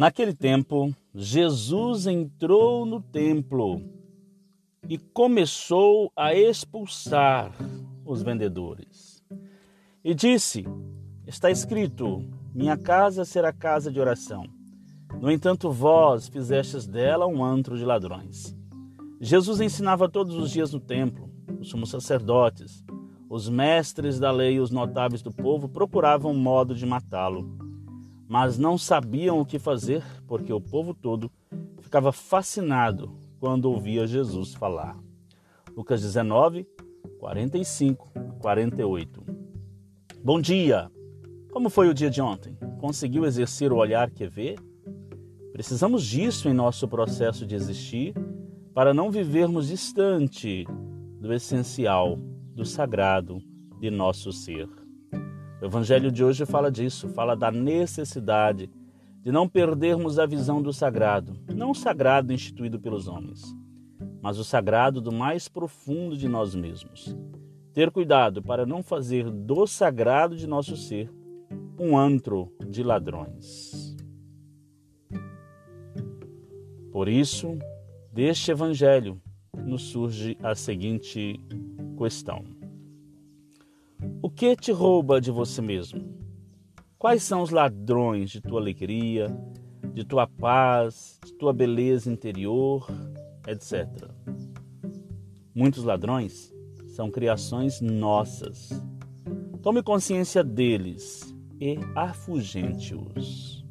Naquele tempo, Jesus entrou no templo e começou a expulsar os vendedores. E disse: Está escrito: Minha casa será casa de oração. No entanto, vós fizestes dela um antro de ladrões. Jesus ensinava todos os dias no templo. Os sumos sacerdotes, os mestres da lei e os notáveis do povo procuravam um modo de matá-lo, mas não sabiam o que fazer, porque o povo todo ficava fascinado quando ouvia Jesus falar. Lucas 19, 45 48. Bom dia! Como foi o dia de ontem? Conseguiu exercer o olhar que vê? Precisamos disso em nosso processo de existir para não vivermos distante do essencial, do sagrado de nosso ser. O Evangelho de hoje fala disso, fala da necessidade de não perdermos a visão do sagrado, não o sagrado instituído pelos homens, mas o sagrado do mais profundo de nós mesmos. Ter cuidado para não fazer do sagrado de nosso ser um antro de ladrões. Por isso, deste Evangelho nos surge a seguinte questão: O que te rouba de você mesmo? Quais são os ladrões de tua alegria, de tua paz, de tua beleza interior, etc. Muitos ladrões são criações nossas. Tome consciência deles e afugente-os.